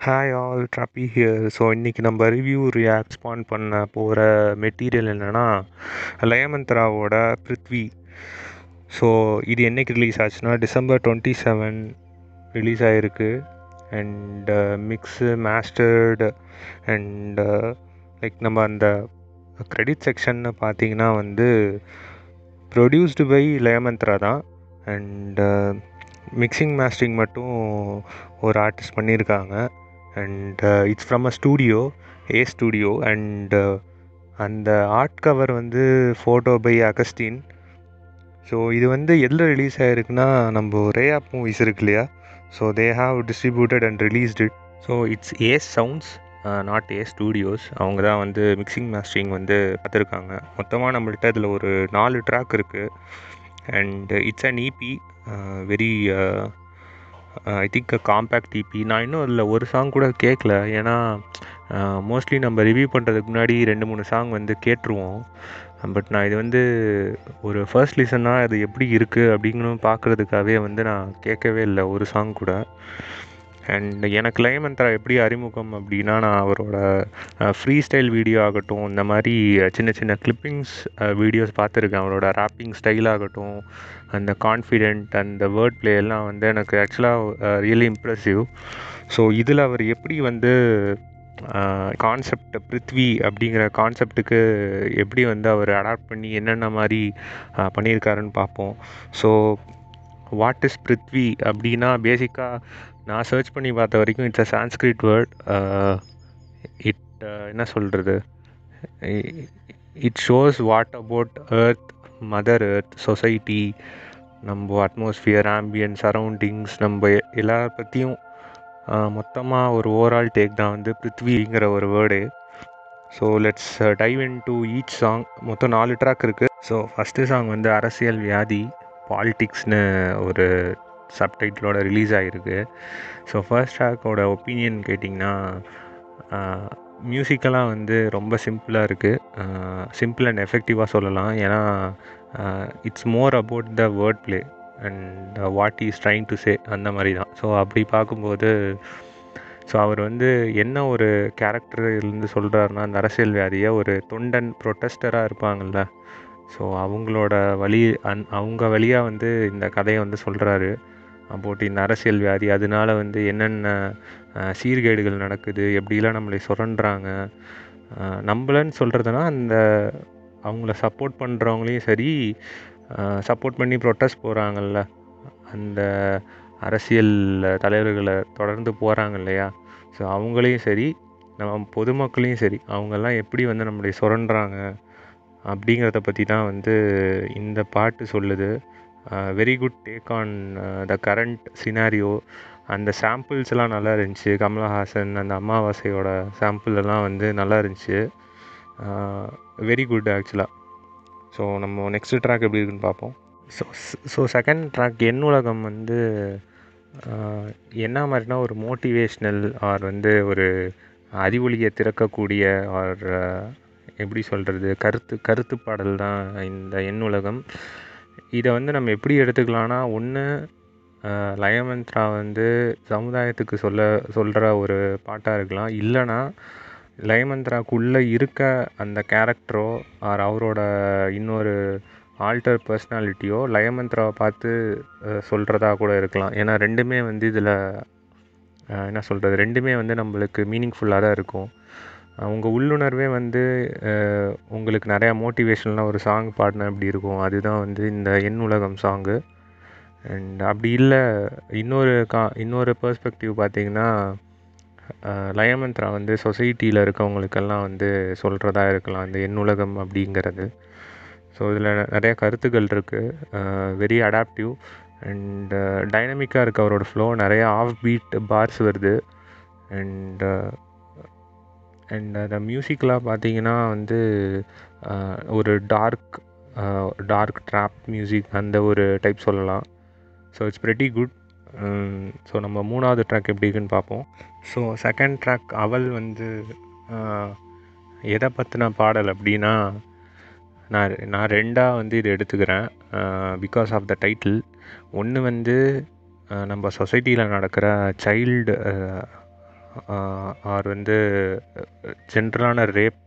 Hi all Troppy here so இன்றைக்கி நம்ம review ரியாக்ஸ்பாண்ட் பண்ண போகிற மெட்டீரியல் என்னென்னா லயமந்த்ராவோட பிருத்வி ஸோ இது என்னைக்கு ரிலீஸ் ஆச்சுன்னா டிசம்பர் டுவெண்ட்டி செவன் ரிலீஸ் ஆகிருக்கு and mix mastered and like நம்ம அந்த க்ரெடிட் செக்ஷன்னு பார்த்தீங்கன்னா வந்து ப்ரொடியூஸ்டு பை லயமந்த்ரா தான். அண்ட் மிக்சிங் மாஸ்டரிங் மட்டும் ஒரு ஆர்டிஸ்ட் பண்ணியிருக்காங்க and it's from a studio a studio and அந்த ஆர்ட் கவர் வந்து ஃபோட்டோ பை அகஸ்டின் ஸோ இது வந்து எதில் ரிலீஸ் ஆகிருக்குன்னா நம்ம ரேஆப் மூவிஸ் இருக்கு இல்லையா? So they have distributed and released it so it's a sounds not a studios அவங்க தான் வந்து மிக்சிங் மாஸ்டரிங் வந்து பார்த்துருக்காங்க. மொத்தமாக நம்மள்கிட்ட இதில் ஒரு நாலு ட்ராக் இருக்குது and it's an EP very I think compact EP நான் இன்னும் அதில் ஒரு சாங் கூட கேட்கல ஏன்னா மோஸ்ட்லி நம்ம ரிவ்யூ பண்ணுறதுக்கு முன்னாடி ரெண்டு மூணு சாங் வந்து கேட்டுருவோம். பட் நான் இது வந்து ஒரு ஃபர்ஸ்ட் லிசனாக அது எப்படி இருக்குது அப்படிங்கணும் பார்க்குறதுக்காகவே வந்து நான் கேட்கவே இல்லை ஒரு சாங் கூட. அண்ட் எனக்கு லயமந்த்ரா எப்படி அறிமுகம் அப்படின்னா நான் அவரோட ஃப்ரீ ஸ்டைல் வீடியோ ஆகட்டும் இந்த மாதிரி சின்ன சின்ன கிளிப்பிங்ஸ் வீடியோஸ் பார்த்துருக்கேன். அவரோட ராப்பிங் ஸ்டைல் ஆகட்டும் அந்த கான்ஃபிடென்ட் அந்த வேர்ட் பிளே எல்லாம் வந்து எனக்கு ஆக்சுவலாக ரியலி இம்ப்ரெசிவ் ஸோ இதில் அவர் எப்படி வந்து கான்செப்ட் பிருத்வி அப்படிங்கிற கான்செப்டுக்கு எப்படி வந்து அவர் அடாப்ட் பண்ணி என்னென்ன மாதிரி பண்ணியிருக்காருன்னு பார்ப்போம். ஸோ வாட் இஸ் பிருத்வி அப்படின்னா பேசிக்காக நான் சர்ச் பண்ணி பார்த்த வரைக்கும் it's a Sanskrit word it என்ன சொல்கிறது it shows what about earth mother earth society நம்ம அட்மாஸ்ஃபியர் ஆம்பியன் சரௌண்டிங்ஸ் நம்ம எல்லா பற்றியும் uh, மொத்தமாக ஒரு ஓவரால் டேக் தான் வந்து பிருத்விங்கிற ஒரு word so let's dive into each song மொத்தம் நாலு ட்ராக் இருக்குது ஸோ ஃபஸ்ட்டு சாங் வந்து அரசியல் வியாதி பாலிட்டிக்ஸ்னு ஒரு சப்டைட்டிலோட ரிலீஸ் ஆகிருக்கு ஸோ ஃபர்ஸ்ட் ட்ராக்கோட ஒப்பீனியன் கேட்டிங்கன்னா மியூசிக்கெல்லாம் வந்து ரொம்ப சிம்பிளாக இருக்குது சிம்பிள் அண்ட் எஃபெக்டிவாக சொல்லலாம். ஏன்னா it's more about the word play and what is trying to say அந்த மாதிரி தான். ஸோ அப்படி பார்க்கும்போது ஸோ அவர் வந்து என்ன ஒரு கேரக்டர் இருந்து சொல்கிறாருன்னா அந்த அரசியல் வியாதியை ஒரு தொண்டன் ப்ரொட்டஸ்டராக இருப்பாங்கள்ல ஸோ அவங்களோட வழி அந் அவங்க வழியாக வந்து இந்த கதையை வந்து சொல்கிறாரு அபவுட் இந்த அரசியல் வியாதி அதனால வந்து என்னென்ன சீர்கேடுகள் நடக்குது எப்படிலாம் நம்மளை சுரண்டுறாங்க நம்மளன்னு சொல்கிறதுனா அந்த அவங்கள சப்போர்ட் பண்ணுறவங்களையும் சரி சப்போர்ட் பண்ணி ப்ரொட்டஸ்ட் போகிறாங்கல்ல அந்த அரசியல் தலைவர்களை தொடர்ந்து போகிறாங்க இல்லையா? ஸோ அவங்களையும் சரி நம்ம பொதுமக்களையும் சரி அவங்கெல்லாம் எப்படி வந்து நம்மளை சுரண்டுறாங்க அப்படிங்கிறத பற்றி தான் வந்து இந்த பாட்டு சொல்லுது. Very good take on the current scenario அந்த சாம்பிள்ஸ்லாம் நல்லா இருந்துச்சு. கமலஹாசன் அந்த அமாவாசையோட சாம்பிள் எல்லாம் வந்து நல்லா இருந்துச்சு. வெரி குட் ஆக்சுவலாக ஸோ நம்ம நெக்ஸ்ட் ட்ராக் எப்படி இருக்குன்னு பார்ப்போம். ஸோ ஸோ செகண்ட் ட்ராக் என் உலகம் வந்து என்ன மாதிரினா ஒரு மோட்டிவேஷ்னல் ஆர் வந்து ஒரு அறிவொளியை திறக்கக்கூடிய ஆர் எப்படி சொல்கிறது கருத்து கருத்து பாடல் தான் இந்த என் உலகம். இதை வந்து நம்ம எப்படி எடுத்துக்கலாம்னா ஒன்று லயமந்த்ரா வந்து சமுதாயத்துக்கு சொல்ல சொல்கிற ஒரு பாட்டாக இருக்கலாம். இல்லைனா லயமந்த்ராக்குள்ளே இருக்க அந்த கேரக்டரோ ஆர் அவரோட இன்னொரு ஆல்டர் பர்சனாலிட்டியோ லயமந்த்ராவை பார்த்து சொல்கிறதா கூட இருக்கலாம். ஏன்னா ரெண்டுமே வந்து இதில் என்ன சொல்கிறது ரெண்டுமே வந்து நம்மளுக்கு மீனிங்ஃபுல்லாக தான் இருக்கும். உங்கள் உள்ளுணர்வே வந்து உங்களுக்கு நிறையா மோட்டிவேஷனெலாம் ஒரு சாங் பாடினா இப்படி இருக்கும்? அதுதான் வந்து இந்த என் உலகம் சாங்கு அண்ட் அப்படி இல்லை இன்னொரு கா இன்னொரு பர்ஸ்பெக்டிவ் பார்த்தீங்கன்னா லயமந்த்ரா வந்து சொசைட்டியில் இருக்கவங்களுக்கெல்லாம் வந்து சொல்கிறதா இருக்கலாம் இந்த என் உலகம் அப்படிங்கிறது. ஸோ இதில் நிறைய கருத்துக்கள் இருக்குது வெரி அடாப்டிவ் அண்ட் டைனமிக்காக இருக்க அவரோட ஃப்ளோ நிறைய ஆஃப் பீட் பார்ஸ் வருது அண்ட் அண்ட் அந்த மியூசிக்கெலாம் பார்த்தீங்கன்னா வந்து ஒரு டார்க் டார்க் ட்ராப் மியூசிக் அந்த ஒரு டைப் சொல்லலாம். So it's pretty good so நம்ம மூணாவது ட்ராக் எப்படி இருக்குன்னு பார்ப்போம். ஸோ செகண்ட் ட்ராக் அவள் வந்து எதை பற்றின பாடல் அப்படின்னா நான் நான் ரெண்டாக வந்து இது எடுத்துக்கிறேன். பிகாஸ் ஆஃப் த டைட்டில் ஒன்று வந்து நம்ம சொசைட்டியில் நடக்கிற சைல்டு ஆர் வந்து ஜென்ரலான ரேப்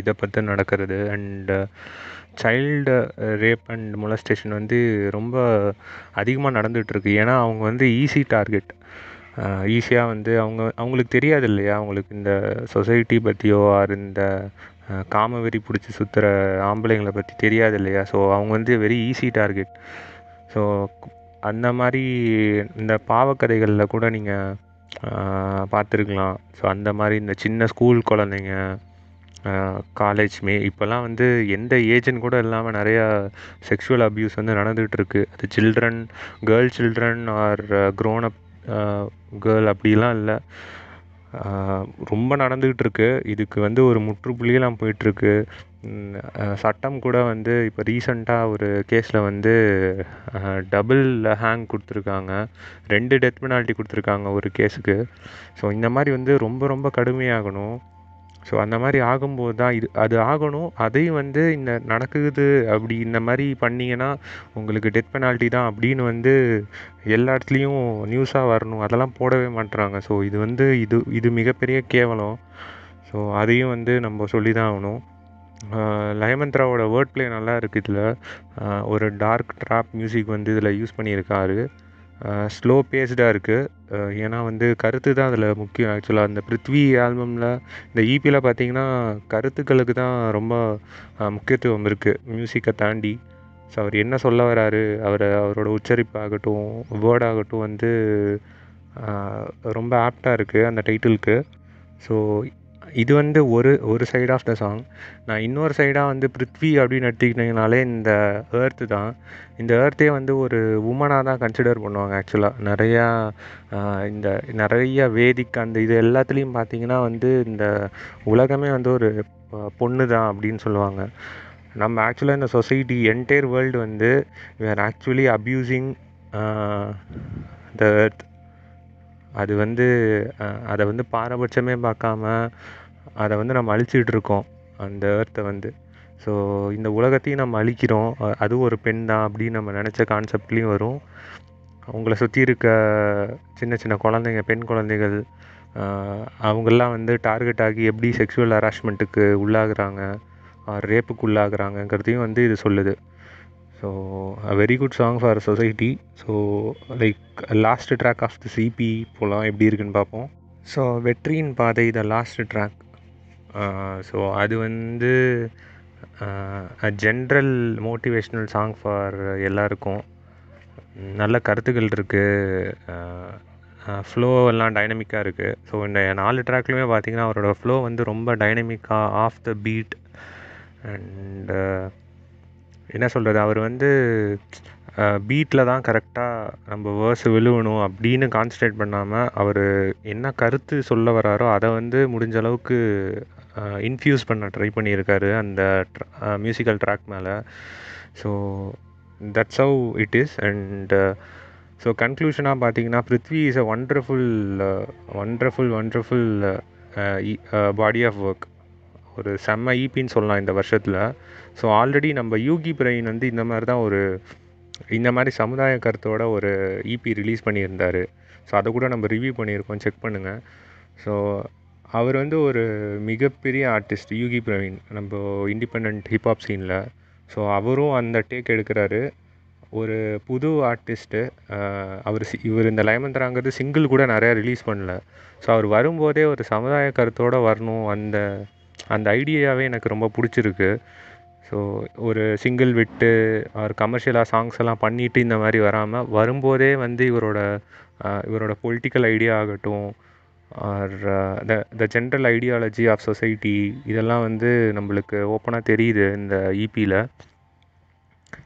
இதை பற்றி நடக்கிறது. And child rape and molestation வந்து ரொம்ப அதிகமாக நடந்துகிட்ருக்கு. ஏன்னா அவங்க வந்து ஈஸி டார்கெட். ஈஸியாக வந்து அவங்க அவங்களுக்கு தெரியாது இல்லையா? அவங்களுக்கு இந்த சொசைட்டி பற்றியோ ஆர் இந்த காமவெறி பிடிச்சி சுற்றுற ஆம்பளைங்களை பற்றி தெரியாது இல்லையா? ஸோ அவங்க வந்து வெரி ஈஸி டார்கெட். ஸோ அந்த மாதிரி இந்த பாவக்கதைகளில் கூட நீங்கள் பார்த்துருக்கலாம். ஸோ அந்த மாதிரி இந்த சின்ன ஸ்கூல் குழந்தைங்க காலேஜ் மே இப்போல்லாம் வந்து எந்த ஏஜென்ட் கூட இல்லாமல் நிறையா செக்ஷுவல் அப்யூஸ் வந்து நடந்துகிட்ருக்கு. அது children girl children are grown up girl அப்படிலாம் இல்லை. ரொம்ப நடந்துக்கிட்டு இருக்கு இதுக்கு வந்து ஒரு முற்றுப்புள்ளியெல்லாம் போயிட்டுருக்கு. சட்டம் கூட வந்து இப்போ ரீசண்டாக ஒரு கேஸில் வந்து டபுள் ஹேங் கொடுத்துருக்காங்க. ரெண்டு டெத் பெனால்ட்டி கொடுத்துருக்காங்க ஒரு கேஸுக்கு. ஸோ இந்த மாதிரி வந்து ரொம்ப ரொம்ப கடுமையாகணும். ஸோ அந்த மாதிரி ஆகும்போது தான் இது அது ஆகணும். அதையும் வந்து இந்த நடக்குது அப்படி இந்த மாதிரி பண்ணீங்கன்னா உங்களுக்கு டெத் பெனால்ட்டி தான் அப்படின்னு வந்து எல்லா இடத்துலையும் நியூஸாக வரணும். அதெல்லாம் போடவே மாட்டுறாங்க ஸோ இது வந்து இது இது மிகப்பெரிய கேவலம். ஸோ அதையும் வந்து நம்ம சொல்லி தான் ஆகணும் லயமந்த்ராவோட வேர்ட் ப்ளே நல்லா இருக்குது இதில். ஒரு டார்க் ட்ராப் மியூசிக் வந்து இதில் யூஸ் பண்ணியிருக்காரு. ஸ்லோ பேஸ்டாக இருக்குது ஏன்னா வந்து கருத்து தான் அதில் முக்கியம். ஆக்சுவலாக அந்த பிருத்வி ஆல்பமில் இந்த ஈபியில் பார்த்தீங்கன்னா கருத்துக்களுக்கு தான் ரொம்ப முக்கியத்துவம் இருக்குது மியூசிக்கை தாண்டி. ஸோ அவர் என்ன சொல்ல வராரு? அவர் அவரோட உச்சரிப்பு ஆகட்டும் வேர்ட் ஆகட்டும் வந்து ரொம்ப ஆப்டாக இருக்குது அந்த டைட்டிலுக்கு ஸோ இது வந்து ஒரு ஒரு சைடு ஆஃப் த சாங் நான் இன்னொரு சைடாக வந்து பிருத்வி அப்படின்னு எடுத்துக்கிட்டிங்கனாலே இந்த ஏர்த்து தான். இந்த ஏர்த்தே வந்து ஒரு உமனாக தான் கன்சிடர் பண்ணுவாங்க ஆக்சுவலாக நிறையா இந்த நிறைய வேதிக் அந்த இது எல்லாத்துலேயும் பார்த்தீங்கன்னா வந்து இந்த உலகமே வந்து ஒரு பொண்ணு தான் அப்படின்னு சொல்லுவாங்க. நம்ம ஆக்சுவலாக இந்த சொசைட்டி என்டையர் வேர்ல்டு வந்து where actually abusing the earth அது வந்து அதை வந்து பாரபட்சமே பார்க்காம அதை வந்து நம்ம அழிச்சிக்கிட்டு இருக்கோம். அந்த ஏர்த்தை வந்து. ஸோ இந்த உலகத்தையும் நம்ம அழிக்கிறோம். அதுவும் ஒரு பெண் தான் அப்படின்னு நம்ம நினச்ச கான்செப்ட்லேயும் வரும். அவங்கள சுற்றி இருக்க சின்ன சின்ன குழந்தைங்க பெண் குழந்தைகள் அவங்கெல்லாம் வந்து டார்கெட் ஆகி எப்படி செக்ஷுவல் ஹராஸ்மெண்ட்டுக்கு உள்ளாகுறாங்க ரேப்புக்கு உள்ளாகிறாங்கங்கிறதையும் வந்து இது சொல்லுது. So a very good song for society so like last track of the EP போகலாம் எப்படி இருக்குன்னு பார்ப்போம். ஸோ வெற்றியின் பாதை த லாஸ்ட் ட்ராக் ஸோ அது வந்து ஜென்ரல் மோட்டிவேஷ்னல் சாங் ஃபார் எல்லாருக்கும். நல்ல கருத்துக்கள் இருக்குது ஃப்ளோ uh, uh, எல்லாம் டைனமிக்காக இருக்குது ஸோ இந்த நாலு ட்ராக்லையுமே பார்த்தீங்கன்னா அவரோட ஃப்ளோ வந்து ரொம்ப டைனமிக்காக ஆஃப் த பீட் அண்டு என்ன சொல்கிறது அவர் வந்து பீட்டில் தான் கரெக்டாக நம்ம வேர்ஸ் விழுவணும் அப்படின்னு கான்சன்ட்ரேட் பண்ணாமல் அவர் என்ன கருத்து சொல்ல வராரோ அதை வந்து முடிஞ்ச அளவுக்கு இன்ஃப்யூஸ் பண்ண ட்ரை பண்ணியிருக்காரு அந்த மியூசிக்கல் ட்ராக் மேலே. So that's how it is and so கன்க்ளூஷனாக பார்த்தீங்கன்னா Prithvi is a wonderful wonderful wonderful body of work ஒரு செம்ம ஈபின்னு சொல்லலாம் இந்த வருஷத்தில். ஸோ ஆல்ரெடி நம்ம யூகி பிரெயின் வந்து இந்த மாதிரி தான் ஒரு இந்த மாதிரி சமுதாய கருத்தோட ஒரு இபி ரிலீஸ் பண்ணியிருந்தார். ஸோ அதை கூட நம்ம ரிவ்யூ பண்ணியிருக்கோம். செக் பண்ணுங்கள் ஸோ அவர் வந்து ஒரு மிகப்பெரிய ஆர்டிஸ்ட் யூகி பிரவீன் நம்ம இண்டிபெண்ட் ஹிப்ஹாப் சீனில் ஸோ அவரும் அந்த டேக் எடுக்கிறாரு. ஒரு புது ஆர்டிஸ்ட்டு அவர் சி இவர் இந்த லைமந்திராங்கிறது சிங்கிள் கூட நிறையா ரிலீஸ் பண்ணல. ஸோ அவர் வரும்போதே ஒரு சமுதாய கருத்தோடு வரணும். அந்த அந்த ஐடியாவே எனக்கு ரொம்ப பிடிச்சிருக்கு. ஸோ ஒரு சிங்கிள் விட்டு ஆர் கமர்ஷியலாக சாங்ஸ் எல்லாம் பண்ணிட்டு இந்த மாதிரி வராமல் வரும்போதே வந்து இவரோட இவரோட பொலிட்டிக்கல் ஐடியா ஆகட்டும் or the the general ideology of society இதெல்லாம் வந்து நம்மளுக்கு ஓப்பனாக தெரியுது இந்த இபியில்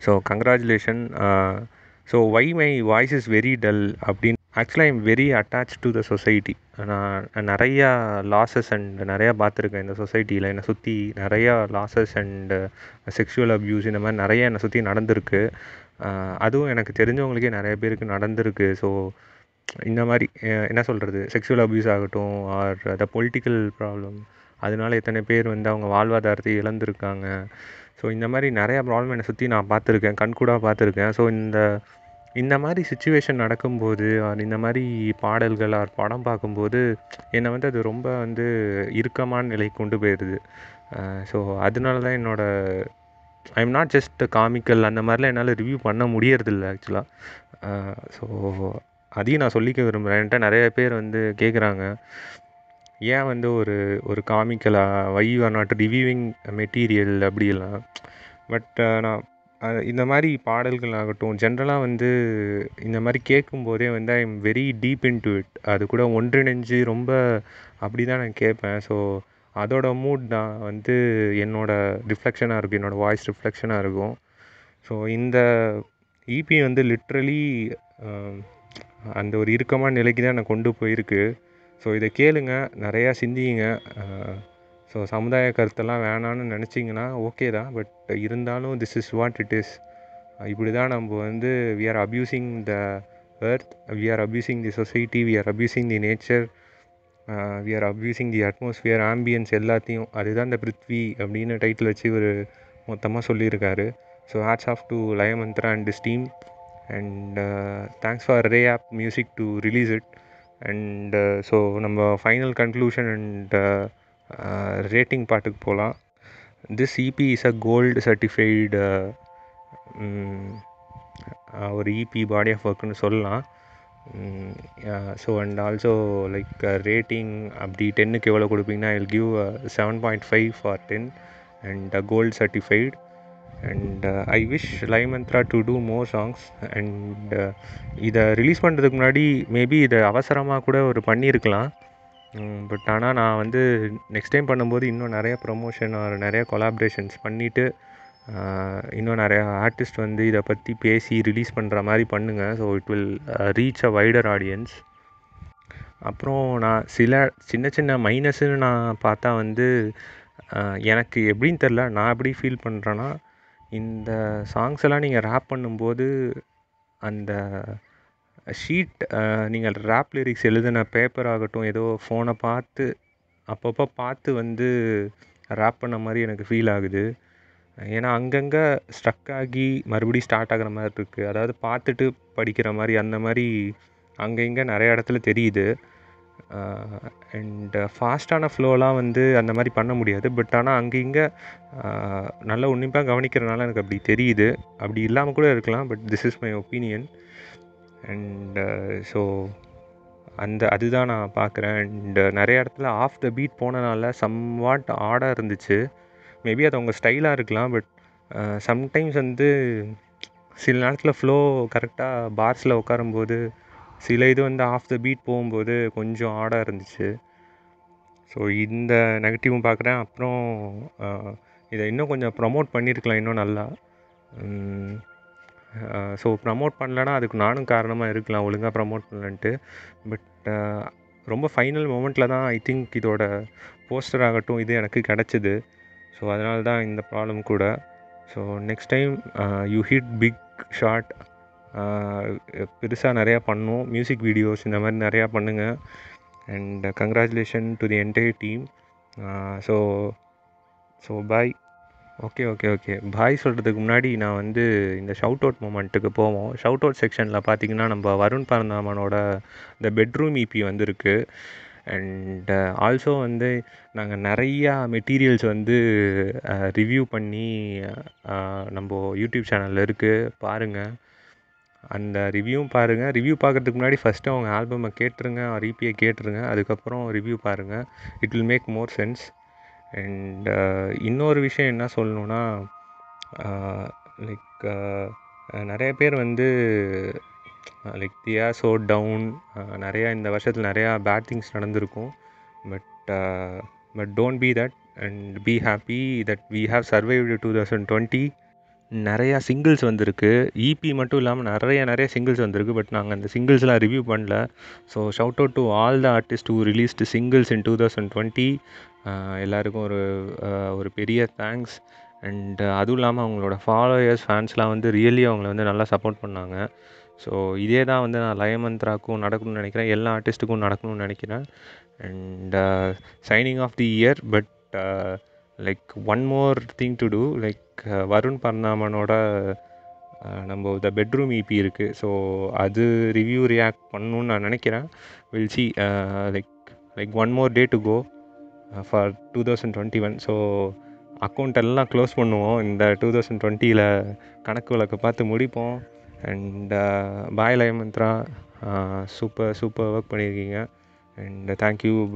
so congratulation so why my voice is very dull அப்படின்னு ஆக்சுவலாக I'm very attach to the society நான் நிறையா லாஸஸ் அண்ட் நிறையா பார்த்துருக்கேன் இந்த சொசைட்டியில் என்னை சுற்றி நிறையா லாஸஸ் அண்ட் செக்ஷுவல் அப்யூஸ் இந்த மாதிரி நிறைய என்னை சுற்றி நடந்திருக்கு. அதுவும் எனக்கு தெரிஞ்சவங்களுக்கே நிறைய பேருக்கு நடந்திருக்கு. ஸோ இந்த மாதிரி என்ன சொல்கிறது செக்ஷுவல் அப்யூஸ் ஆகட்டும் ஆர் த பொலிட்டிக்கல் ப்ராப்ளம் அதனால எத்தனை பேர் வந்து அவங்க வாழ்வாதாரத்தை இழந்திருக்காங்க. ஸோ இந்த மாதிரி நிறையா ப்ராப்ளம் என்னை சுற்றி நான் பார்த்துருக்கேன். கண்கூடாக பார்த்துருக்கேன். ஸோ இந்த இந்த மாதிரி சுச்சுவேஷன் நடக்கும்போது ஆர் இந்த மாதிரி பாடல்கள் ஆர் படம் பார்க்கும்போது என்னை வந்து அது ரொம்ப வந்து இறுக்கமான நிலைக்கு கொண்டு போயிடுது ஸோ அதனால தான் என்னோடய I am not just comical அந்த மாதிரிலாம் என்னால் ரிவ்யூ பண்ண முடியறதில்ல ஆக்சுவலாக ஸோ அதையும் நான் சொல்லிக்க விரும்புகிறேன் என்கிட்ட நிறைய பேர் வந்து கேட்குறாங்க ஏன் வந்து ஒரு ஒரு காமிக்கலாக why are not reviewing material அப்படிலாம் பட் நான் இந்த மாதிரி பாடல்கள் ஆகட்டும் ஜென்ரலாக வந்து இந்த மாதிரி கேட்கும்போதே வந்து I am very deep into it. அது கூட ஒன்றிணைஞ்சு ரொம்ப அப்படி தான் நான் கேட்பேன். ஸோ அதோட மூட் தான் வந்து என்னோட ரிஃப்ளெக்ஷனாக இருக்கும். என்னோடய வாய்ஸ் ரிஃப்ளெக்ஷனாக இருக்கும். ஸோ இந்த இபி வந்து லிட்ரலி அந்த ஒரு இறுக்கமான நிலைக்கு தான் என்னை கொண்டு போயிருக்கு. ஸோ இதை கேளுங்க. நிறையா சிந்திங்க. ஸோ சமுதாய கருத்தெல்லாம் வேணான்னு நினச்சிங்கன்னா ஓகே தான். பட் இருந்தாலும் this is what it is இப்படி தான் நம்ம வந்து we are abusing the earth we are abusing the society we are abusing the nature we are abusing the atmosphere ambience எல்லாத்தையும் அதுதான் இந்த பிருத்வி அப்படின்னு டைட்டில் வச்சு ஒரு மொத்தமாக சொல்லியிருக்காரு. So hats off to Layamantra and this team and thanks for Ray of music to release it and so நம்ம final conclusion and rating பாட்டுக்கு போகலாம் this EP is a gold certified ஒரு இபி பாடி ஆஃப் ஒர்க்குன்னு சொல்லலாம். So and also like rating அப்படி டென்னுக்கு எவ்வளோ கொடுப்பீங்கன்னா I'll give seven point five for ten and gold certified and I wish Layamantra to do more songs and இதை release பண்ணுறதுக்கு முன்னாடி maybe இதை அவசரமாக கூட ஒரு பண்ணியிருக்கலாம். பட் ஆனால் நான் வந்து நெக்ஸ்ட் டைம் பண்ணும்போது இன்னும் நிறைய ப்ரொமோஷன் ஆர் நிறைய கொலாப்ரேஷன்ஸ் பண்ணிவிட்டு இன்னும் நிறையா ஆர்டிஸ்ட் வந்து இதை பற்றி பேசி ரிலீஸ் பண்ணுற மாதிரி பண்ணுங்கள் so it will reach a wider audience அப்புறம் நான் சில சின்ன சின்ன மைனஸுன்னு நான் பார்த்தா வந்து எனக்கு எப்படின்னு தெரில நான் எப்படி ஃபீல் பண்ணுறேன்னா இந்த சாங்ஸ் எல்லாம் நீங்கள் ரேப் பண்ணும்போது அந்த ஷீட் uh, நீங்கள் ரேப் லிரிக்ஸ் எழுதின பேப்பர் ஆகட்டும் ஏதோ ஃபோனை பார்த்து அப்பப்போ பார்த்து வந்து ரேப் பண்ண மாதிரி எனக்கு ஃபீல் ஆகுது. ஏன்னா அங்கங்கே ஸ்ட்ரக் ஆகி மறுபடியும் ஸ்டார்ட் ஆகிற மாதிரி இருக்குது அதாவது பார்த்துட்டு படிக்கிற மாதிரி அந்த மாதிரி அங்கே இங்கே நிறைய இடத்துல தெரியுது. அண்ட் ஃபாஸ்ட்டான ஃப்ளோலாம் வந்து அந்த மாதிரி பண்ண முடியாது. பட் ஆனால் அங்கே இங்கே uh, நல்ல உன்னிப்பாக கவனிக்கிறனால எனக்கு அப்படி தெரியுது. அப்படி இல்லாமல் கூட இருக்கலாம் but this is my opinion and so uh, அந்த அதுதான் நான் பார்க்குறேன். அண்டு நிறைய இடத்துல ஆஃப் த பீட் போனனால சம் வாட் ஆடாக இருந்துச்சு. மேபி அது அவங்க ஸ்டைலாக இருக்கலாம் பட் சம்டைம்ஸ் uh, வந்து சில நேரத்தில் ஃப்ளோ கரெக்டாக பார்ஸில் உட்காரும்போது சில இது வந்து ஆஃப் த பீட் போகும்போது கொஞ்சம் ஆடாக இருந்துச்சு. ஸோ இந்த நெகட்டிவும் பார்க்குறேன். அப்புறம் uh, இதை இன்னும் கொஞ்சம் ப்ரமோட் பண்ணியிருக்கலாம் இன்னும் நல்லா. ஸோ ப்ரமோட் பண்ணலன்னா அதுக்கு நானும் காரணமாக இருக்கலாம் ஒழுங்காக ப்ரமோட் பண்ணலன்ட்டு. பட் ரொம்ப ஃபைனல் மூமெண்ட்டில் தான் ஐ திங்க் இதோட போஸ்டர் ஆகட்டும் இது எனக்கு கிடச்சிது. ஸோ அதனால தான் இந்த ப்ராப்ளம் கூட. So next time you hit big shot பெருசாக நிறையா பண்ணும் மியூசிக் வீடியோஸ் இந்த மாதிரி நிறையா பண்ணுங்கள் and congratulation to the entire team so so bye okay okay okay. Bye சொல்கிறதுக்கு முன்னாடி நான் வந்து இந்த ஷவுட் அவுட் மூமெண்ட்டுக்கு போவோம். ஷவுட் அவுட் செக்ஷனில் பார்த்தீங்கன்னா நம்ம வருண் பரந்தாமனோட இந்த பெட்ரூம் இபி வந்திருக்கு. அண்ட் ஆல்சோ uh, வந்து நாங்கள் நிறையா மெட்டீரியல்ஸ் வந்து uh, ரிவ்யூ பண்ணி uh, நம்ம யூடியூப் சேனலில் இருக்குது பாருங்கள் அந்த ரிவ்யூவும் பாருங்கள் ரிவ்யூ பார்க்குறதுக்கு முன்னாடி ஃபஸ்ட்டு அவங்க ஆல்பமை கேட்டுருங்க. இபியை கேட்டுருங்க. அதுக்கப்புறம் ரிவ்யூ பாருங்கள் it will make more sense and uh, இன்னொரு விஷயம் என்ன சொல்லணுன்னா லைக் uh, uh, நிறைய பேர் வந்து லைக் தியா ஸோ டவுன் நிறையா இந்த வருஷத்தில் நிறையா பேட் திங்ஸ் நடந்திருக்கும். But but don't be that and be happy that we have survived two thousand twenty நிறையா சிங்கிள்ஸ் வந்திருக்கு. இபி மட்டும் இல்லாமல் நிறைய நிறைய சிங்கிள்ஸ் வந்திருக்கு. பட் நாங்கள் அந்த சிங்கிள்ஸ்லாம் ரிவ்யூ பண்ணல. So shout out to all the artist who released singles in two thousand twenty எல்லாருக்கும் ஒரு ஒரு பெரிய தேங்க்ஸ் அண்ட் அதுவும் இல்லாமல் அவங்களோட ஃபாலோயர்ஸ் ஃபேன்ஸ்லாம் வந்து ரியலி அவங்கள வந்து நல்லா சப்போர்ட் பண்ணாங்க. ஸோ இதே தான் வந்து நான் லயமந்த்ராக்கும் நடக்கணும்னு நினைக்கிறேன். எல்லா ஆர்டிஸ்ட்டுக்கும் நடக்கணும்னு நினைக்கிறேன். And signing off the year but like one more thing to do like Varun பர்ணாமனோட நம்ம த பெட்ரூம் இபி இருக்குது ஸோ அது ரிவ்யூ ரியாக்ட் பண்ணணுன்னு நான் நினைக்கிறேன். Will see like like one more day to go for two thousand twenty one so account எல்லாம் close பண்ணுவோம். இந்த two thousand டுவெண்ட்டியில் கணக்கு வழக்கு பார்த்து முடிப்போம். And bye Layamantra super super work பண்ணியிருக்கீங்க. And thank you uh,